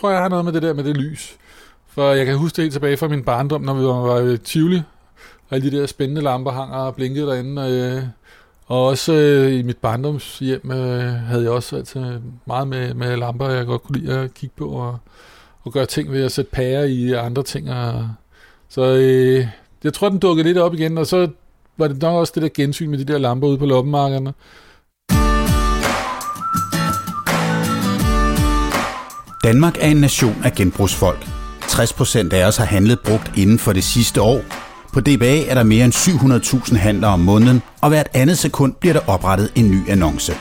tror, jeg har noget med det der med det lys. For jeg kan huske det helt tilbage fra min barndom, når vi var i Tivoli, og alle de der spændende lamper hang og blinkede derinde. Og, øh, og også øh, i mit barndomshjem øh, havde jeg også altid meget med, med lamper, jeg godt kunne lide at kigge på og, og gøre ting ved at sætte pærer i andre ting. Og, så øh, jeg tror, den dukkede lidt op igen, og så var det nok også det der gensyn med de der lamper ude på loppemarkederne. Danmark er en nation af genbrugsfolk. 60% af os har handlet brugt inden for det sidste år. På DBA er der mere end 700.000 handler om måneden, og hvert andet sekund bliver der oprettet en ny annonce.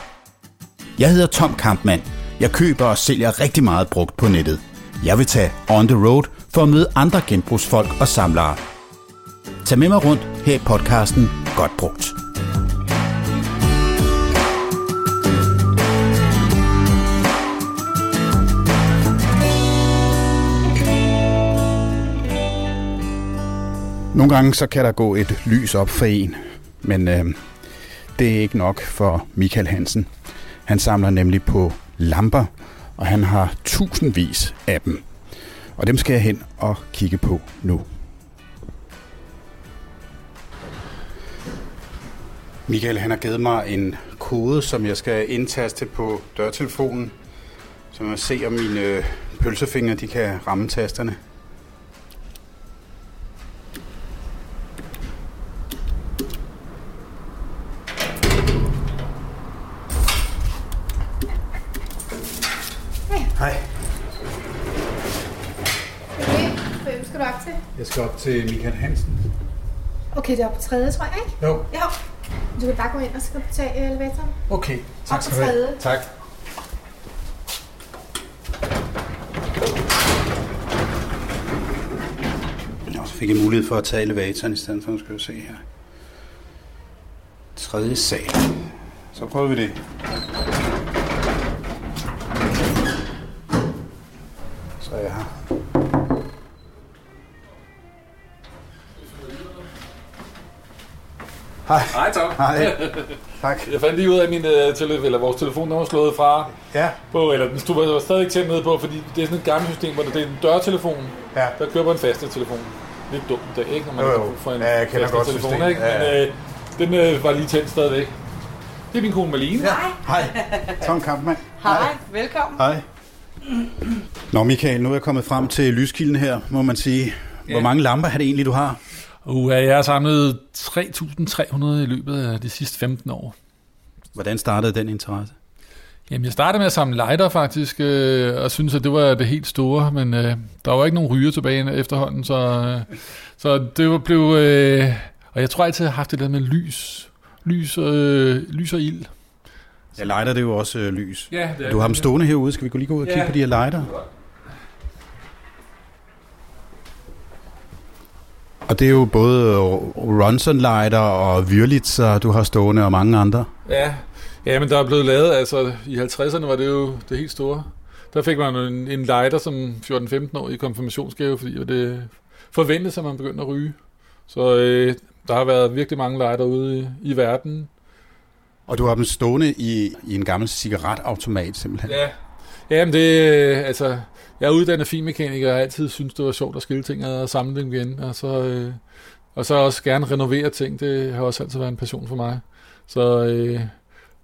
Jeg hedder Tom Kampmann. Jeg køber og sælger rigtig meget brugt på nettet. Jeg vil tage on the road for at møde andre genbrugsfolk og samlere. Tag med mig rundt her i podcasten Godt Brugt. Nogle gange så kan der gå et lys op for en, men øh, det er ikke nok for Michael Hansen. Han samler nemlig på lamper, og han har tusindvis af dem. Og dem skal jeg hen og kigge på nu. Michael han har givet mig en kode, som jeg skal indtaste på dørtelefonen, så man se, om mine øh, pølsefingre de kan ramme tasterne. Hej. Okay, hvem skal du op til? Jeg skal op til Michael Hansen. Okay, det er på tredje, tror jeg, ikke? Jo. Ja. Du kan bare gå ind og så kan du tage elevatoren. Okay, tak skal du have. Tak. Nå, så fik jeg mulighed for at tage elevatoren i stedet for, nu skal vi se her. Tredje sal. Så prøver vi det. Hej. Hej Tom. Hej. Tak. Jeg fandt lige ud af, at min, uh, tele, eller vores telefon var slået fra Ja. på, eller den stod, var stadig tændt ned på, fordi det er sådan et gammelt system, hvor det er en dørtelefon, Ja. der kører på en faste telefon. Lidt dumt det, ikke? Når man Jo, jo. får en Ja, jeg kender godt telefon, systemet. ikke? Ja, ja. Men øh, den øh, var lige tændt stadigvæk. Det er min kone Malene. Ja. Hej. Tom Kampmann. Hej, velkommen. Hej. Nå Michael, nu er jeg kommet frem til lyskilden her, må man sige. Hvor Ja. mange lamper er det egentlig, du har? Uh, jeg har samlet 3.300 i løbet af de sidste 15 år. Hvordan startede den interesse? Jamen, jeg startede med at samle lighter faktisk, øh, og synes at det var det helt store, men øh, der var ikke nogen ryger tilbage efterhånden, så, øh, så det var blev... Øh, og jeg tror altid, jeg har haft det der med lys. Lys, øh, lys og ild. Ja, lighter det er jo også øh, lys. Ja, det Du har dem stående herude. Skal vi gå lige gå ud og kigge Ja. på de her lighter? Og det er jo både Ronson lighter og Würlitzer, du har stående, og mange andre. Ja, ja, men der er blevet lavet, altså i 50'erne var det jo det helt store. Der fik man en, en lighter som 14-15 år i konfirmationsgave, fordi det forventes, at man begyndte at ryge. Så øh, der har været virkelig mange lighter ude i, i verden. Og du har dem stående i, i en gammel cigaretautomat simpelthen. Ja, Jamen det, øh, altså, jeg er uddannet finmekaniker, og har altid synes det var sjovt at skille ting ad og samle dem igen, og så, øh, og så også gerne renovere ting, det har også altid været en passion for mig. Så øh,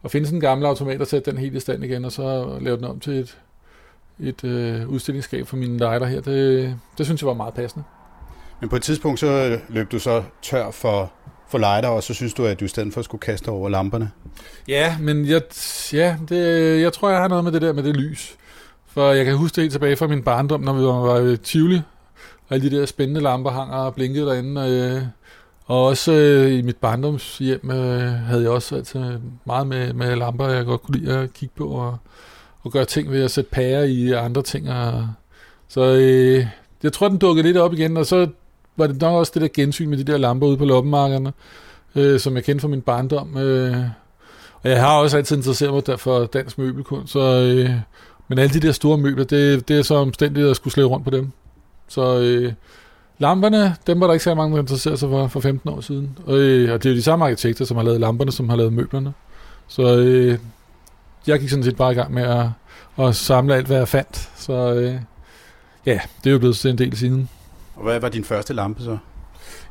at finde sådan en gammel automat og sætte den helt i stand igen, og så lave den om til et, et øh, udstillingsskab for mine lejder her, det, det synes jeg var meget passende. Men på et tidspunkt så løb du så tør for, for lighter, og så synes du, at du i stedet for skulle kaste over lamperne. Ja, men jeg, ja, det, jeg tror, jeg har noget med det der med det lys. For jeg kan huske det helt tilbage fra min barndom, når vi var, var i Tivoli, og alle de der spændende lamper hang og blinkede derinde. Og, øh, og også øh, i mit barndomshjem øh, havde jeg også altid meget med, med lamper, jeg godt kunne lide at kigge på og, og gøre ting ved at sætte pærer i andre ting. Og, så øh, jeg tror, den dukkede lidt op igen, og så var det nok også det der gensyn med de der lamper ude på loppemarkederne, øh, som jeg kendte fra min barndom. Øh, og jeg har også altid interesseret mig der for dansk møbelkunst, så, øh, men alle de der store møbler, det, det er så omstændigt at skulle slæve rundt på dem. Så øh, lamperne, dem var der ikke så mange, der interesserede sig for for 15 år siden. Og, øh, og det er jo de samme arkitekter, som har lavet lamperne, som har lavet møblerne. Så øh, jeg gik sådan set bare i gang med at, at samle alt, hvad jeg fandt. Så, øh, ja, det er jo blevet en del siden. Og hvad var din første lampe så?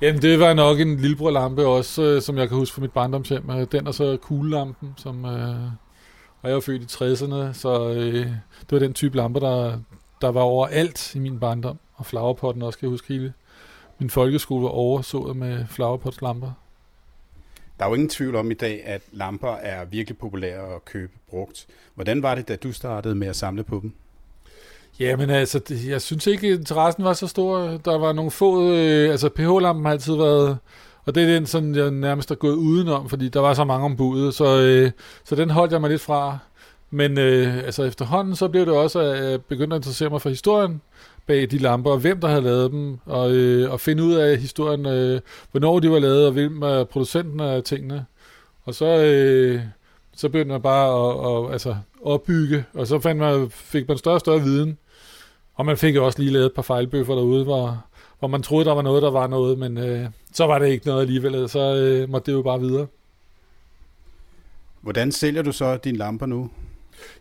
Jamen, det var nok en lillebror-lampe også, øh, som jeg kan huske fra mit barndomshjem. Øh, den og så kuglelampen, som... Øh, og jeg var født i 60'erne, så øh, det var den type lampe, der, der var overalt i min barndom. Og flowerpotten også, kan jeg huske hele. Min folkeskole var oversået med flowerpotslamper. Der er jo ingen tvivl om i dag, at lamper er virkelig populære at købe brugt. Hvordan var det, da du startede med at samle på dem? Jamen altså, det, jeg synes ikke, at interessen var så stor. Der var nogle få, øh, altså pH-lampen har altid været, og det er den, sådan, jeg nærmest er gået udenom, fordi der var så mange om budet, så, øh, så den holdt jeg mig lidt fra. Men øh, altså efterhånden, så blev det også, at jeg begyndte at interessere mig for historien bag de lamper, og hvem der havde lavet dem, og, øh, og finde ud af historien, øh, hvornår de var lavet, og hvem er producenten af tingene. Og så, øh, så begyndte man bare at, at altså, opbygge, og så fandt man, fik man større og større viden. Og man fik også lige lavet et par fejlbøffer derude, hvor, hvor man troede, der var noget, der var noget, men øh, så var det ikke noget alligevel, så øh, måtte det jo bare videre. Hvordan sælger du så dine lamper nu?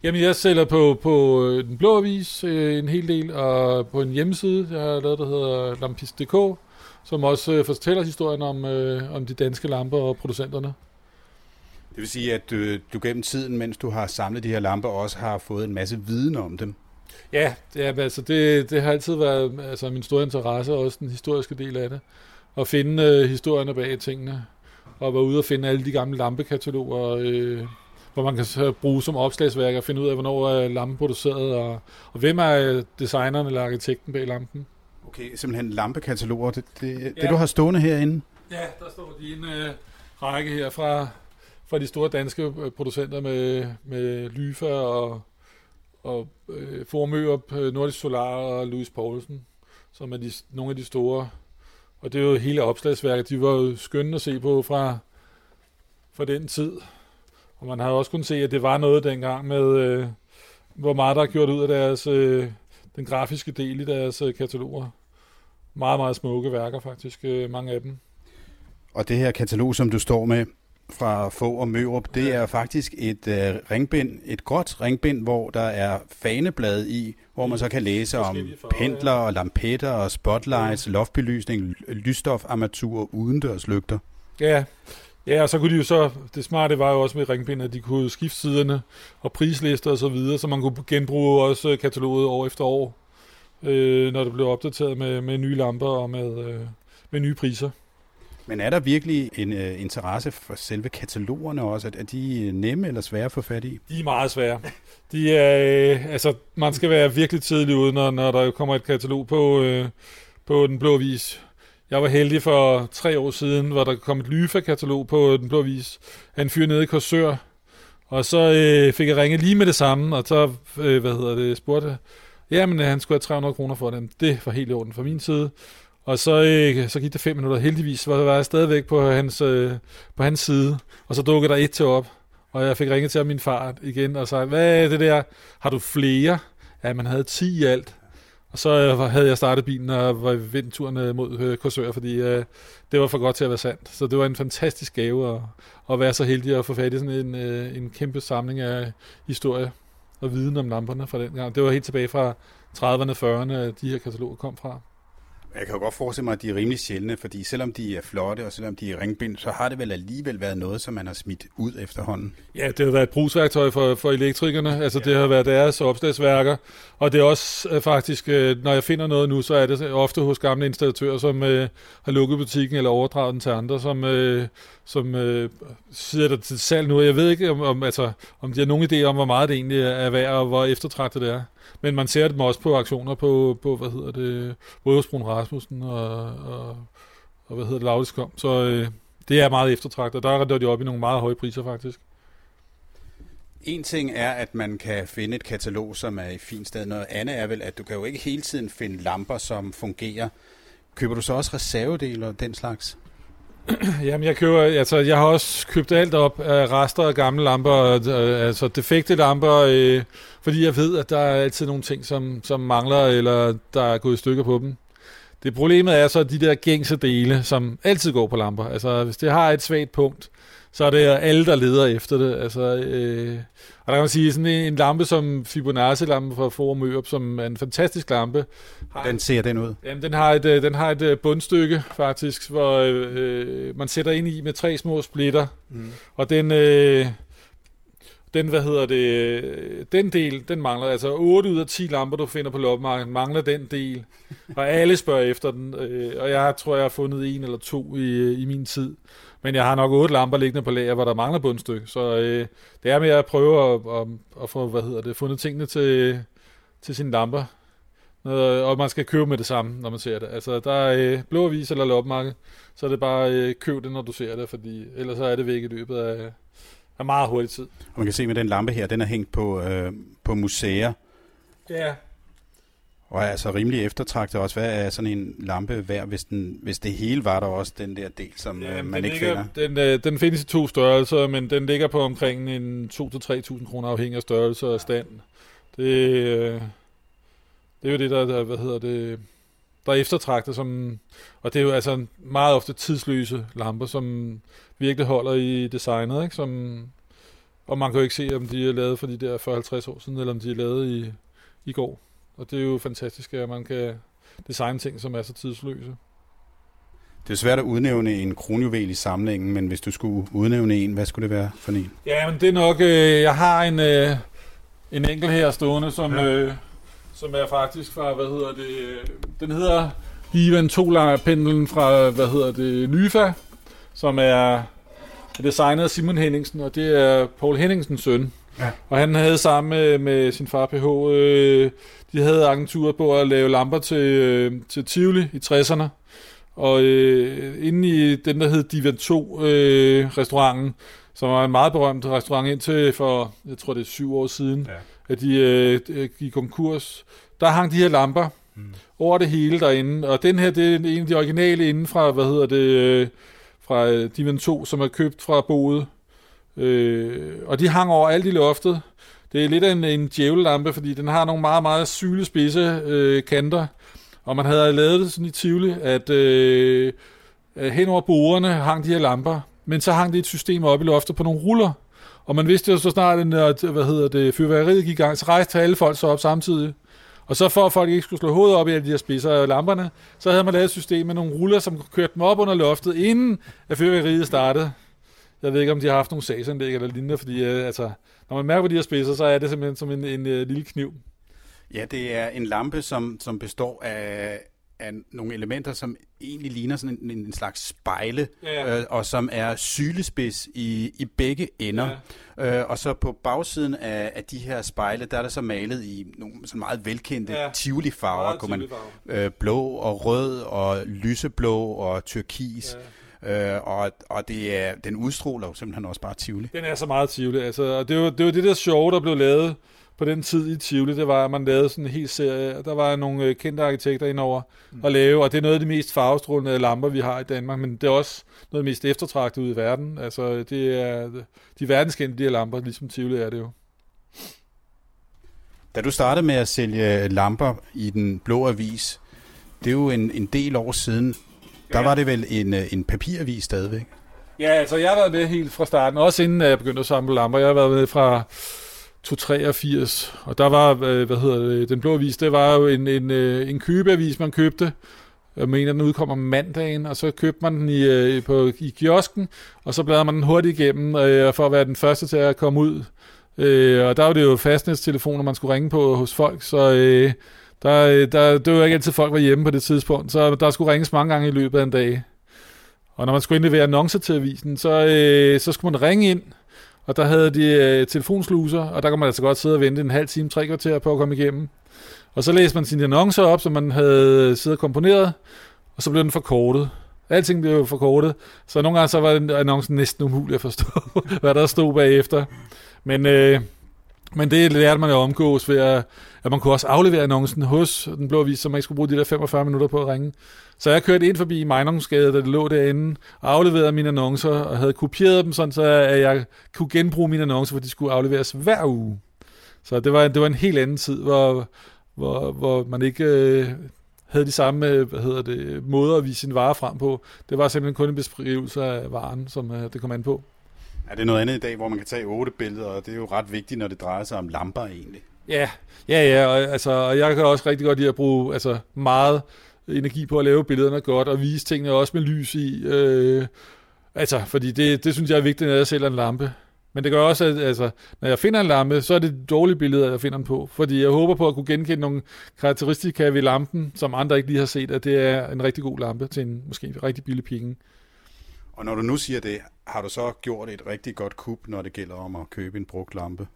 Jamen, jeg sælger på, på øh, Den Blå Avis øh, en hel del, og på en hjemmeside, jeg har lavet, der hedder lampist.dk, som også øh, fortæller historien om, øh, om de danske lamper og producenterne. Det vil sige, at du, du gennem tiden, mens du har samlet de her lamper, også har fået en masse viden om dem? Ja, ja altså det, det har altid været altså min store interesse, også den historiske del af det. At finde øh, historierne bag tingene, og være ude og finde alle de gamle lampekataloger, øh, hvor man kan bruge som opslagsværk og finde ud af, hvornår er lampen produceret, og, og hvem er designeren eller arkitekten bag lampen. Okay, simpelthen lampekataloger, det, det, ja. det du har stående herinde? Ja, der står de en øh, række her fra, fra de store danske øh, producenter med, med Lyfa og, og øh, Formørup, øh, Nordisk Solar og Louis Poulsen, som er de, nogle af de store. Og det er jo hele opslagsværket, de var jo skønne at se på fra, fra den tid. Og man har også kunnet se, at det var noget dengang med, øh, hvor meget der er gjort ud af deres, øh, den grafiske del i deres øh, kataloger. Meget, meget smukke værker faktisk, øh, mange af dem. Og det her katalog, som du står med fra Få og Mørup, det er faktisk et øh, ringbind, et gråt ringbind, hvor der er faneblad i, hvor man så kan læse om pendler og lampetter og spotlights, loftbelysning, lysstofarmatur, udendørslygter. Ja, Ja, og så kunne de jo så, det smarte var jo også med ringbind, at de kunne skifte siderne og prislister og så videre, så man kunne genbruge også kataloget år efter år, øh, når det blev opdateret med, med nye lamper og med, øh, med nye priser. Men er der virkelig en uh, interesse for selve katalogerne også? Er de øh, nemme eller svære at få fat i? De er meget svære. De er, øh, altså, man skal være virkelig tidlig ude, når, når der kommer et katalog på, øh, på den blå vis. Jeg var heldig for tre år siden, hvor der kom et Lyfa-katalog på Den Blå Vis Han en fyr nede i Korsør. Og så øh, fik jeg ringe lige med det samme, og så, øh, hvad hedder det, spurgte jamen øh, han skulle have 300 kroner for dem. Det var helt i orden fra min side. Og så, øh, så gik det fem minutter. Heldigvis var, var jeg stadigvæk på hans, øh, på hans side. Og så dukkede der et til op. Og jeg fik ringet til min far igen og sagde, hvad er det der? Har du flere? Ja, man havde 10 i alt. Og så øh, havde jeg startet bilen og var vendt turen øh, mod øh, Korsør, fordi øh, det var for godt til at være sandt. Så det var en fantastisk gave at, at være så heldig at få fat i sådan en, øh, en kæmpe samling af historie og viden om lamperne fra den gang. Det var helt tilbage fra 30'erne 40'erne, at de her kataloger kom fra. Jeg kan jo godt forestille mig, at de er rimelig sjældne, fordi selvom de er flotte, og selvom de er ringbind, så har det vel alligevel været noget, som man har smidt ud efterhånden. Ja, det har været et brugsværktøj for, for elektrikerne. Altså, ja. det har været deres opslagsværker. Og det er også øh, faktisk, øh, når jeg finder noget nu, så er det ofte hos gamle installatører, som øh, har lukket butikken eller overdraget den til andre, som, øh, som øh, sidder der til salg nu. Jeg ved ikke, om, om, altså, om de har nogen idé om, hvor meget det egentlig er værd, og hvor eftertragtet det er. Men man ser dem også på aktioner på, på hvad hedder det, både hos Brun Rasmussen og, og, og hvad hedder det, Laudiskom. Så øh, det er meget eftertragtet. Der er de op i nogle meget høje priser faktisk. En ting er, at man kan finde et katalog, som er i fint sted. Noget andet er vel, at du kan jo ikke hele tiden finde lamper, som fungerer. Køber du så også reservedele og den slags? Jamen, jeg køber, altså, jeg har også købt alt op af rester af gamle lamper, øh, altså defekte lamper, øh, fordi jeg ved, at der er altid nogle ting, som, som mangler, eller der er gået i stykker på dem. Det problemet er så de der gængse dele, som altid går på lamper. Altså, hvis det har et svagt punkt, så er det alle, der leder efter det. Altså, øh, og der kan man sige, sådan en, en lampe som Fibonacci-lampe fra Forum Ørup, som er en fantastisk lampe. Den ser den ud? Jamen, den har et, øh, den har et øh, bundstykke, faktisk, hvor øh, man sætter ind i med tre små splitter. Mm. Og den... Øh, den, hvad hedder det, den del, den mangler. Altså 8 ud af 10 lamper, du finder på loppemarkedet, mangler den del. Og alle spørger efter den. Og jeg tror, jeg har fundet en eller to i, i min tid. Men jeg har nok otte lamper liggende på lager, hvor der mangler bundstykke. Så øh, det er med at prøve at, at, at få, hvad hedder det, fundet tingene til, til sine lamper. Noget, og man skal købe med det samme, når man ser det. Altså, der er øh, blå avis eller loppemarked, så er det bare øh, køb det, når du ser det, fordi ellers så er det væk i løbet af, af meget hurtig tid. Og man kan se med den lampe her, den er hængt på, øh, på museer. Ja, og er altså rimelig eftertragtet også. Hvad er sådan en lampe værd, hvis, den, hvis det hele var der også, den der del, som ja, øh, man ikke ligger, finder? Den, øh, den findes i to størrelser, men den ligger på omkring en 2-3.000 kroner afhængig af størrelse og stand. Det, øh, det er jo det, der, der hvad hedder det, der er eftertragtet, som, og det er jo altså meget ofte tidsløse lamper, som virkelig holder i designet, ikke? Som, og man kan jo ikke se, om de er lavet for de der 40-50 år siden, eller om de er lavet i, i går. Og det er jo fantastisk, at man kan designe ting, som er så tidsløse. Det er svært at udnævne en kronjuvel i samlingen, men hvis du skulle udnævne en, hvad skulle det være for en? Ja, men det er nok... Øh, jeg har en, øh, en enkelt her stående, som, ja. øh, som er faktisk fra, hvad hedder det... Øh, den hedder Ivan 2 pendlen fra, hvad hedder det, Lyfa, som er designet af Simon Henningsen, og det er Paul Henningsens søn. Ja. Og han havde sammen med, sin far PH, øh, de havde agenturet på at lave lamper til, øh, til Tivoli i 60'erne. Og øh, inde i den, der hed Divan 2 øh, som var en meget berømt restaurant indtil for, jeg tror det er syv år siden, ja. at de øh, gik konkurs. Der hang de her lamper mm. over det hele derinde. Og den her, det er en af de originale inden fra, hvad hedder det, øh, fra øh, Divan 2, som er købt fra boet. Øh, og de hang over alt i loftet. Det er lidt af en, en djævlelampe, fordi den har nogle meget, meget syle spidse øh, kanter. Og man havde lavet det sådan i Tivoli, at øh, hen over borerne hang de her lamper. Men så hang det et system op i loftet på nogle ruller. Og man vidste jo så snart, at øh, hvad hedder det, fyrværkeriet gik i gang, så rejste alle folk så op samtidig. Og så for at folk ikke skulle slå hovedet op i alle de her spidser af lamperne, så havde man lavet et system med nogle ruller, som kørte dem op under loftet, inden at fyrværkeriet startede. Jeg ved ikke, om de har haft nogle sagsanlæg eller lignende, fordi øh, altså, når man mærker på de her spidser, så er det simpelthen som en, en, øh, lille kniv. Ja, det er en lampe, som, som består af, af nogle elementer, som egentlig ligner sådan en, en slags spejle, ja. øh, og som er sylespids i, i begge ender. Ja. Øh, og så på bagsiden af, af de her spejle, der er der så malet i nogle sådan meget velkendte ja. tivoli-farver. Kunne man, øh, blå og rød og lyseblå og turkis. Ja. Øh, og, og det er, den udstråler jo simpelthen også bare Tivoli. Den er så meget Tivoli. Altså, og det var, det var det der show, der blev lavet på den tid i Tivoli. Det var, at man lavede sådan en hel serie. Der var nogle øh, kendte arkitekter indover mm. at lave, og det er noget af de mest farvestrålende lamper, vi har i Danmark, men det er også noget af det mest eftertragtet ude i verden. Altså, det er de verdenskendte, de her lamper, ligesom Tivoli er det jo. Da du startede med at sælge lamper i den blå avis, det er jo en, en del år siden. Der var det vel en, øh, en papiravis stadigvæk? Ja, altså jeg har været med helt fra starten, også inden jeg begyndte at samle lamper. Jeg har været med fra 283, og der var, øh, hvad hedder det, den blå avis, det var jo en, en, øh, en købeavis, man købte. Jeg mener, den udkommer mandagen, og så købte man den i, på, i kiosken, og så bladrede man den hurtigt igennem, for at være den første til at komme ud. og der var det jo fastnætstelefoner, man skulle ringe på hos folk, så øh, der, øh, det var ikke altid, folk var hjemme på det tidspunkt, så der skulle ringes mange gange i løbet af en dag. Og når man skulle indlevere annoncer til avisen, så, øh, så skulle man ringe ind, og der havde de øh, telefonsluser, og der kunne man altså godt sidde og vente en halv time, tre kvarter på at komme igennem. Og så læste man sine annoncer op, som man havde siddet og komponeret, og så blev den forkortet. Alting blev forkortet, så nogle gange så var annoncen næsten umulig at forstå, hvad der stod bagefter. Men, øh, men det lærte man jo omgås ved at at man kunne også aflevere annoncen hos den blå avis, så man ikke skulle bruge de der 45 minutter på at ringe. Så jeg kørte ind forbi Mejnungsgade, da det lå derinde, og afleverede mine annoncer, og havde kopieret dem, sådan så at jeg kunne genbruge mine annoncer, for de skulle afleveres hver uge. Så det var, det var en helt anden tid, hvor, hvor, hvor man ikke øh, havde de samme øh, hvad hedder det, måder at vise sin vare frem på. Det var simpelthen kun en beskrivelse af varen, som øh, det kom an på. Er det noget andet i dag, hvor man kan tage otte billeder, og det er jo ret vigtigt, når det drejer sig om lamper egentlig? Ja, ja, ja, og, altså, og jeg kan også rigtig godt lide at bruge altså, meget energi på at lave billederne godt, og vise tingene også med lys i. Øh, altså, fordi det, det synes jeg er vigtigt, når jeg sælger en lampe. Men det gør også, at altså, når jeg finder en lampe, så er det dårlige billeder, jeg finder den på. Fordi jeg håber på at kunne genkende nogle karakteristika ved lampen, som andre ikke lige har set, at det er en rigtig god lampe til en måske en rigtig billig penge. Og når du nu siger det, har du så gjort et rigtig godt kub, når det gælder om at købe en brugt lampe?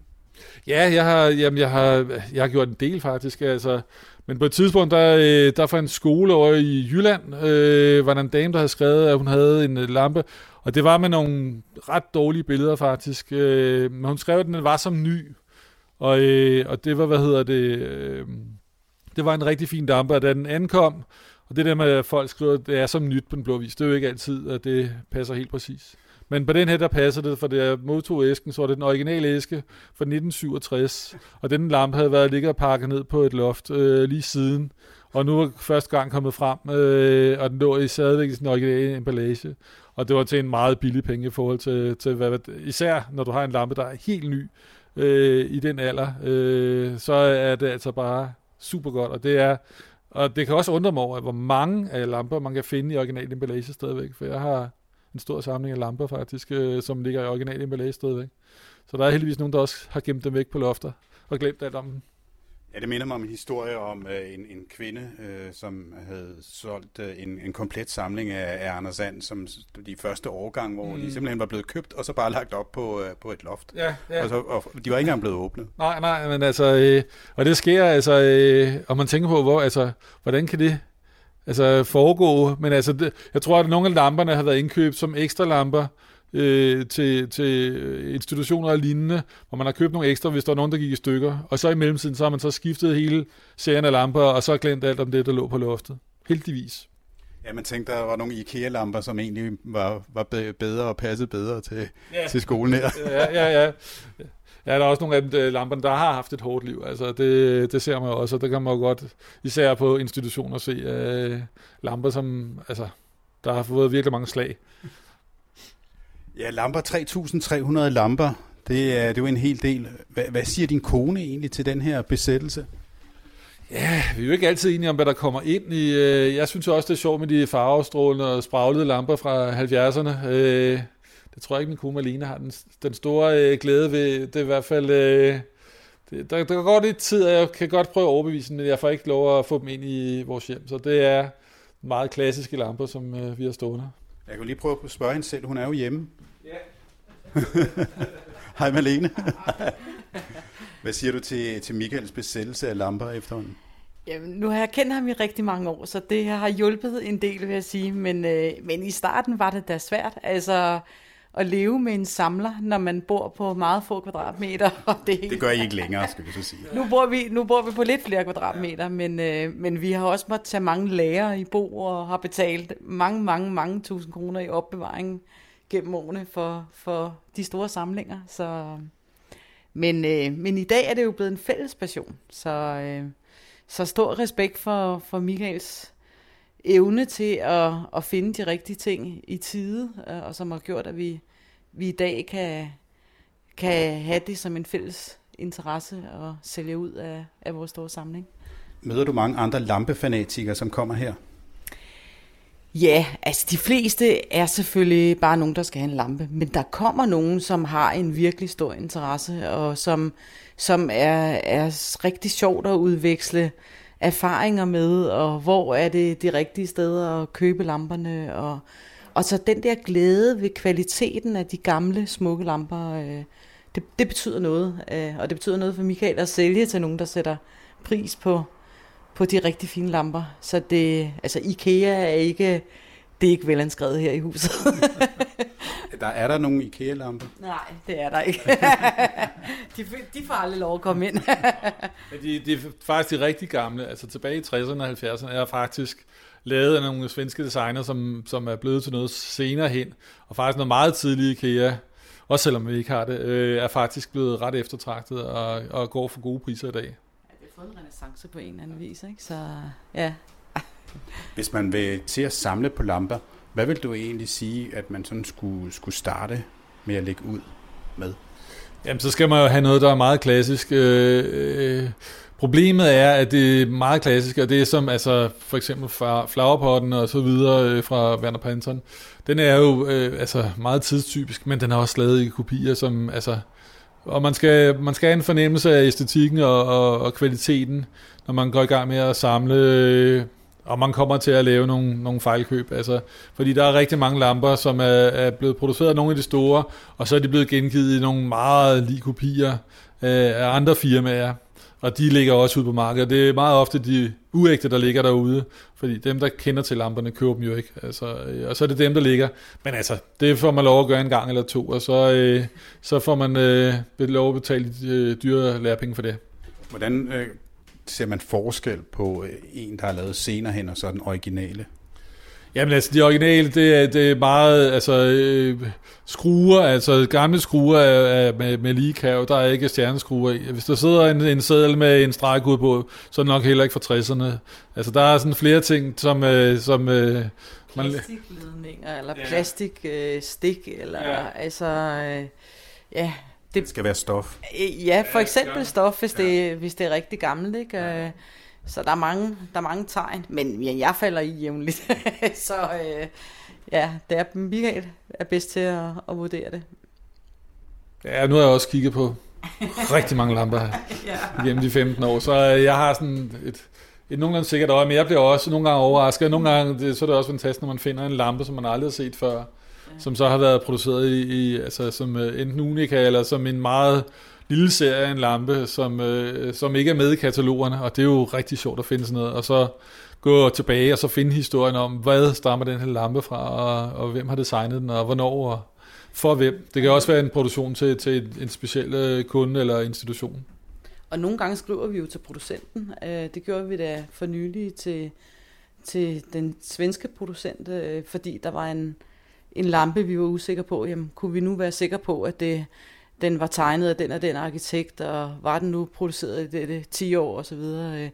Ja, jeg har, jamen, jeg har, jeg har gjort en del faktisk. Altså, men på et tidspunkt, der, øh, der fra en skole over i Jylland, øh, var der en dame, der havde skrevet, at hun havde en øh, lampe, og det var med nogle ret dårlige billeder faktisk. Øh, men hun skrev, at den var som ny, og, øh, og det var, hvad hedder det, øh, det var en rigtig fin lampe, og da den ankom, og det der med, at folk skriver, at det er som nyt på den blå vis, det er jo ikke altid, at det passer helt præcis. Men på den her, der passer det, for det er modtog æsken, så var det den originale æske fra 1967, og den lampe havde været ligget og pakket ned på et loft øh, lige siden, og nu er første gang kommet frem, øh, og den lå i stadigvæk i sin originale emballage, og det var til en meget billig penge i forhold til, til hvad, især når du har en lampe, der er helt ny øh, i den alder, øh, så er det altså bare super godt, og det er og det kan også undre mig over, hvor mange af lamper man kan finde i original emballage stadigvæk, for jeg har en stor samling af lamper faktisk, øh, som ligger i original emballage stadigvæk. Så der er heldigvis nogen, der også har gemt dem væk på lofter og glemt alt om dem. Ja, det minder mig om en historie om øh, en, en kvinde, øh, som havde solgt øh, en, en komplet samling af, af Anders Sand, som de første årgang, hvor mm. de simpelthen var blevet købt, og så bare lagt op på, øh, på et loft. Ja, ja. Og, så, og de var ikke engang blevet åbnet. Nej, nej, men altså, øh, og det sker altså, øh, og man tænker på, hvor, altså, hvordan kan det altså, foregå, men altså, det, jeg tror, at nogle af lamperne har været indkøbt som ekstra lamper, øh, til, til institutioner og lignende, hvor man har købt nogle ekstra, hvis der er nogen, der gik i stykker. Og så i mellemtiden, så har man så skiftet hele serien af lamper, og så glemt alt om det, der lå på loftet. Heldigvis. Ja, man tænkte, der var nogle IKEA-lamper, som egentlig var, var bedre og passede bedre til, ja. til skolen her. ja, ja, ja. Ja, der er også nogle af dem, lamperne, der har haft et hårdt liv. Altså, det, det ser man jo også, og det kan man jo godt, især på institutioner, se uh, lamper, som, altså, der har fået virkelig mange slag. Ja, lamper, 3.300 lamper, det er, det er jo en hel del. Hvad, hvad siger din kone egentlig til den her besættelse? Ja, vi er jo ikke altid enige om, hvad der kommer ind i. Øh, jeg synes også, det er sjovt med de farvestrålende og spraglede lamper fra 70'erne. Øh, det tror jeg ikke, min kone Malene har den, den store øh, glæde ved. Det er i hvert fald... Det, der, der går lidt tid, og jeg kan godt prøve at overbevise men jeg får ikke lov at få dem ind i vores hjem. Så det er meget klassiske lamper, som vi har stående. Jeg kan lige prøve at spørge hende selv. Hun er jo hjemme. Ja. Hej Malene. Hvad siger du til, til Michaels besættelse af lamper efterhånden? Jamen, nu har jeg kendt ham i rigtig mange år, så det har hjulpet en del, vil jeg sige. Men, øh, men i starten var det da svært. Altså, at leve med en samler, når man bor på meget få kvadratmeter. Og det, det gør I ikke længere, skal vi så sige. Nu bor vi, nu bor vi på lidt flere kvadratmeter, men, øh, men vi har også måttet tage mange lager i bo og har betalt mange, mange, mange tusind kroner i opbevaring gennem årene for, for de store samlinger. Så, men, øh, men i dag er det jo blevet en fælles passion, så, øh, så stor respekt for, for Michaels evne til at, at finde de rigtige ting i tide, øh, og som har gjort, at vi, vi i dag kan, kan have det som en fælles interesse og sælge ud af, af vores store samling. Møder du mange andre lampefanatikere, som kommer her? Ja, altså de fleste er selvfølgelig bare nogen, der skal have en lampe, men der kommer nogen, som har en virkelig stor interesse, og som, som er, er rigtig sjovt at udveksle erfaringer med, og hvor er det de rigtige steder at købe lamperne, og, og så den der glæde ved kvaliteten af de gamle, smukke lamper, øh, det, det betyder noget, øh, og det betyder noget for Michael at sælge til nogen, der sætter pris på, på de rigtig fine lamper. Så det, altså IKEA er ikke, det er ikke velanskrevet her i huset. der er der nogle IKEA-lamper? Nej, det er der ikke. de, de får aldrig lov at komme ind. de, de er faktisk de rigtig gamle, altså tilbage i 60'erne og 70'erne, er faktisk lavet af nogle svenske designer, som, som er blevet til noget senere hen, og faktisk noget meget tidligt IKEA, også selvom vi ikke har det, øh, er faktisk blevet ret eftertragtet og, og går for gode priser i dag fået en renaissance på en eller anden vis, ikke? Så ja. Hvis man vil til at samle på lamper, hvad vil du egentlig sige, at man sådan skulle, skulle starte med at lægge ud med? Jamen, så skal man jo have noget, der er meget klassisk. Øh, øh, problemet er, at det er meget klassisk, og det er som altså, for eksempel fra Flowerpotten og så videre øh, fra Werner Panton. Den er jo øh, altså, meget tidstypisk, men den er også lavet i kopier, som altså, og man skal, man skal have en fornemmelse af æstetikken og, og, og kvaliteten, når man går i gang med at samle, øh, og man kommer til at lave nogle, nogle fejlkøb. Altså, fordi der er rigtig mange lamper, som er, er blevet produceret af nogle af de store, og så er de blevet gengivet i nogle meget lige kopier af, af andre firmaer og de ligger også ude på markedet. Det er meget ofte de uægte, der ligger derude, fordi dem, der kender til lamperne, køber dem jo ikke. Altså, øh, og så er det dem, der ligger. Men altså, det får man lov at gøre en gang eller to, og så, øh, så får man øh, lov at betale øh, dyre lærpenge for det. Hvordan øh, ser man forskel på øh, en, der er lavet senere hen, og så den originale? Jamen altså, de originale, det er, det er meget, altså, øh, skruer, altså gamle skruer er, er med, med lige kav, der er ikke stjerneskruer i. Hvis der sidder en, en seddel med en stregkud på, så er det nok heller ikke fra 60'erne. Altså, der er sådan flere ting, som... Øh, som øh, man, Plastikledninger, eller ja. plastikstik, øh, eller ja. altså... Øh, ja, det, skal være stof. Øh, ja, for eksempel stof, hvis, ja. det, hvis det er rigtig gammelt, ikke? Ja. Øh, så der er mange, der er mange tegn, men ja, jeg falder i jævnligt. så øh, ja, det er Michael er bedst til at, at vurdere det. Ja, nu har jeg også kigget på rigtig mange lamper her ja. gennem de 15 år, så øh, jeg har sådan et, et nogenlunde sikkert øje, men jeg bliver også nogle gange overrasket. Nogle gange det, så er det også fantastisk, når man finder en lampe, som man aldrig har set før, ja. som så har været produceret i, i altså som uh, enten unika eller som en meget lille serie af en lampe, som, øh, som ikke er med i katalogerne, og det er jo rigtig sjovt at finde sådan noget, og så gå tilbage og så finde historien om, hvad stammer den her lampe fra, og, og hvem har designet den, og hvornår, og for hvem. Det kan også være en produktion til, til en speciel øh, kunde eller institution. Og nogle gange skriver vi jo til producenten. Det gjorde vi da for nylig til, til den svenske producent, fordi der var en, en lampe, vi var usikre på. Jamen, kunne vi nu være sikre på, at det den var tegnet af den og den arkitekt, og var den nu produceret i det, det 10 år og så videre. Øh,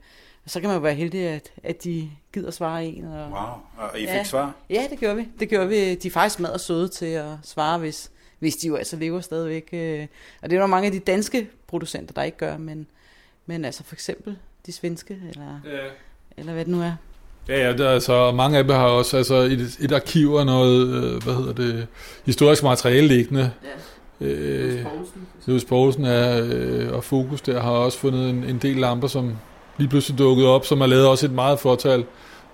så kan man jo være heldig, at, at de gider svare en. Og, wow, og I fik ja, svar? Ja, det gør vi. Det gør vi. De er faktisk meget søde til at svare, hvis, hvis de jo altså lever stadigvæk. Øh. Og det er der mange af de danske producenter, der ikke gør, men, men altså for eksempel de svenske, eller, ja. eller hvad det nu er. Ja, ja, det er altså, mange af dem har også altså, et, et arkiv og noget, øh, hvad hedder det, historisk materiale liggende. Ja Øh, Poulsen er, øh, og Fokus der har også fundet en, en del lamper, som lige pludselig dukket op, som har lavet også et meget fortal.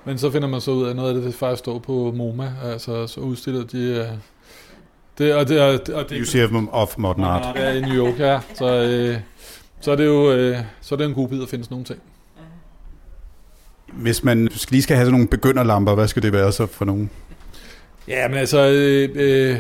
Men så finder man så ud af, at noget af det, det faktisk står på MoMA, altså så udstillet de... Øh, det, og det, og, og det, Museum of Modern Art. Ja, i New York, ja. Så, øh, så er det jo øh, så er det en god bid at finde sådan nogle ting. Hvis man lige skal have sådan nogle begynderlamper, hvad skal det være så for nogen? Ja, men altså, øh, øh,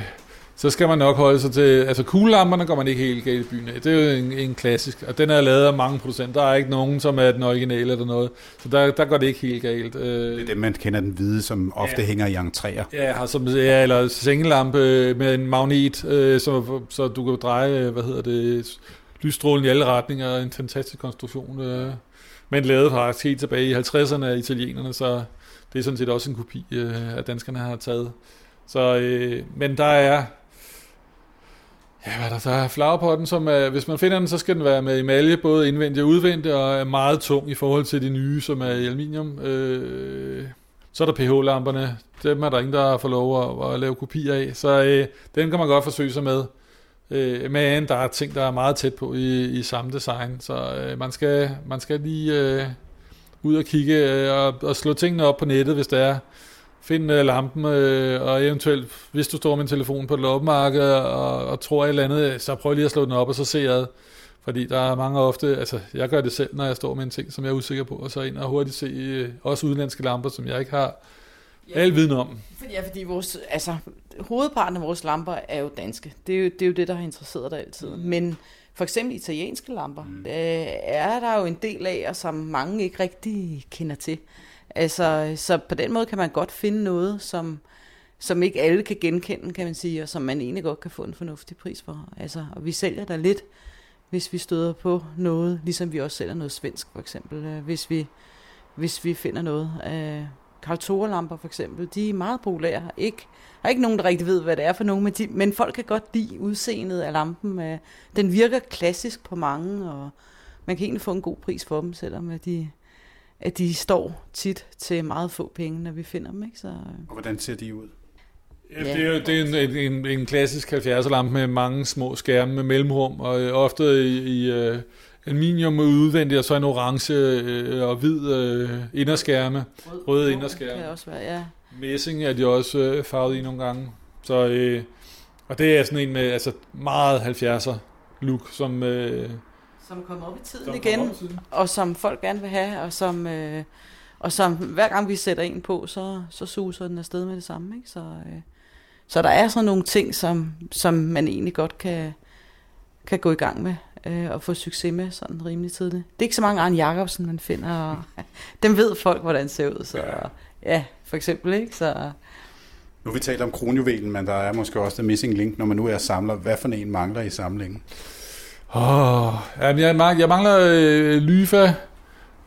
så skal man nok holde sig til, altså kuglelamperne går man ikke helt galt i byen af. Det er jo en, en klassisk, og den er lavet af mange producenter. Der er ikke nogen, som er den originale eller noget. Så der, der går det ikke helt galt. Øh. Det er det, man kender den hvide, som ofte ja. hænger i entréer. Ja, som, ja, eller sengelampe med en magnet, øh, så, så du kan dreje, hvad hedder det, lysstrålen i alle retninger. En fantastisk konstruktion. Øh. Men lavet faktisk helt tilbage i 50'erne af italienerne, så det er sådan set også en kopi, øh, at danskerne har taget. Så, øh, men der er Ja, hvad der, der er flowerpotten, som er, hvis man finder den, så skal den være med emalje, både indvendigt og udvendigt, og er meget tung i forhold til de nye, som er i aluminium. Øh, så er der pH-lamperne, dem er der ingen, der får lov at, at lave kopier af, så øh, den kan man godt forsøge sig med. Øh, men der er ting, der er meget tæt på i, i samme design, så øh, man, skal, man skal lige øh, ud og kigge øh, og, og slå tingene op på nettet, hvis det er. Find øh, lampen, øh, og eventuelt, hvis du står med en telefon på et loppemarked og, og tror et eller andet, så prøv lige at slå den op, og så se ad. Fordi der er mange ofte, altså jeg gør det selv, når jeg står med en ting, som jeg er usikker på, og så ind og hurtigt se øh, også udenlandske lamper, som jeg ikke har ja, al viden om. Ja, fordi vores, altså, hovedparten af vores lamper er jo danske. Det er jo det, er jo det der har interesseret dig altid. Mm. Men for eksempel italienske lamper, mm. det er der jo en del af, og som mange ikke rigtig kender til. Altså, så på den måde kan man godt finde noget, som, som ikke alle kan genkende, kan man sige, og som man egentlig godt kan få en fornuftig pris for. Altså, og vi sælger der lidt, hvis vi støder på noget, ligesom vi også sælger noget svensk for eksempel. Øh, hvis vi, hvis vi finder noget af Karl for eksempel, de er meget populære. Ikke, der er ikke nogen, der rigtig ved, hvad det er for nogen, men, de, men folk kan godt lide udseendet af lampen. Øh, den virker klassisk på mange, og man kan egentlig få en god pris for dem, selvom at de, at de står tit til meget få penge, når vi finder dem. Ikke? Så, og hvordan ser de ud? Ja, det er jo det er en, en, en klassisk 70'er-lampe med mange små skærme med mellemrum, og ofte i, i aluminium udvendigt, og så en orange uh, og hvid uh, inderskærme. Rød, røde inderskærme. Kan også være, ja. Messing er de også uh, farvet i nogle gange. Så, uh, og det er sådan en med altså, meget 70'er look, som... Uh, som kommer op i tiden igen, i tiden. og som folk gerne vil have, og som... Uh, og som hver gang vi sætter en på, så, så suser den afsted med det samme. Ikke? Så, øh, så der er sådan nogle ting, som, som man egentlig godt kan, kan gå i gang med øh, og få succes med sådan rimelig tidligt. Det er ikke så mange Arne Jacobsen, man finder, og dem ved folk, hvordan det ser ud. Så ja, for eksempel. ikke så nu vi taler om kronjuvelen, men der er måske også the missing link, når man nu er samler. Hvad for en mangler i samlingen? Oh, jamen jeg, mangler, jeg mangler øh, Lyfa.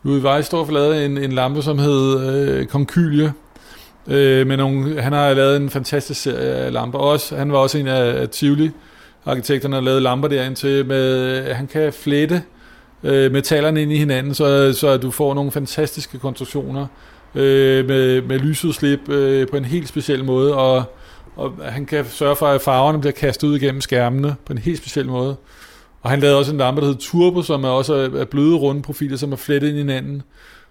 Louis står for lavet en, en lampe, som hed øh, Konkylie. Øh, med nogle, han har lavet en fantastisk serie af lamper. Også, han var også en af, af Tivoli arkitekterne har lavet lamper derind til med, han kan flette øh, metallerne ind i hinanden, så, så du får nogle fantastiske konstruktioner øh, med, med lysudslip øh, på en helt speciel måde, og, og han kan sørge for, at farverne bliver kastet ud igennem skærmene på en helt speciel måde. Og han lavede også en lampe, der hedder Turbo, som er også er bløde runde profiler, som er flettet ind i hinanden.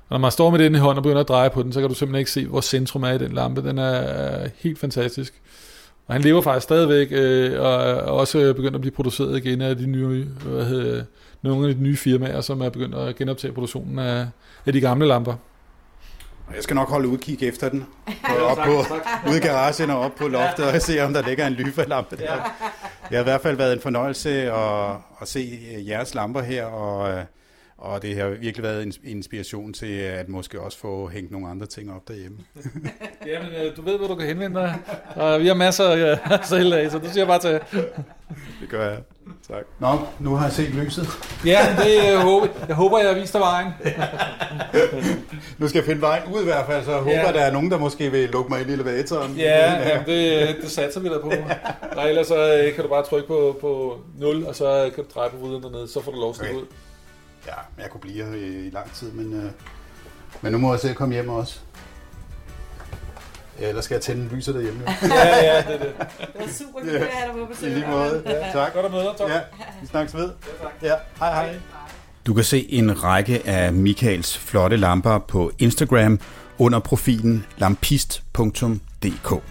Og når man står med den i hånden og begynder at dreje på den, så kan du simpelthen ikke se, hvor centrum er i den lampe. Den er helt fantastisk. Og han lever faktisk stadigvæk, øh, og er også begyndt at blive produceret igen af de nye, hvad hedder, nogle af de nye firmaer, som er begyndt at genoptage produktionen af, af de gamle lamper. Jeg skal nok holde udkig efter den. Op på, ude i garagen og op på loftet og se, om der ligger en lyfalampe der. Det har i hvert fald været en fornøjelse at, at se jeres lamper her, og og det har virkelig været en inspiration til at måske også få hængt nogle andre ting op derhjemme. Jamen, øh, du ved, hvor du kan henvende dig. Og vi har masser af selv af, så du siger bare til. Det gør jeg. Tak. Nå, nu har jeg set lyset. Ja, det jeg øh, håber jeg. håber, jeg har vist dig vejen. nu skal jeg finde vejen ud i hvert fald, så jeg håber, ja. der er nogen, der måske vil lukke mig ind i elevatoren. Ja, ja det, det satser vi der på. Ja. ellers så øh, kan du bare trykke på, på 0, og så kan du dreje på ruden dernede, så får du lov til okay. ud. Ja, jeg kunne blive her i, i lang tid, men, øh, men nu må jeg selv komme hjem også. Ja, eller skal jeg tænde lyset derhjemme? ja, ja, det er det. Det var super godt at have dig på besøg. I lige måde. Ja, tak. Godt at møde dig, Tom. Ja, vi snakkes ved. Ja, tak. Ja, hej hej. Du kan se en række af Michaels flotte lamper på Instagram under profilen lampist.dk.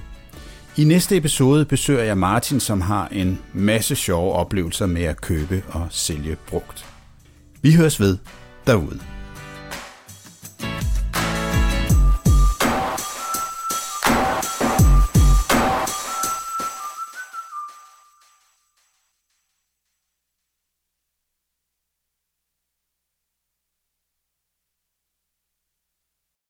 I næste episode besøger jeg Martin, som har en masse sjove oplevelser med at købe og sælge brugt. Vi høres ved derude.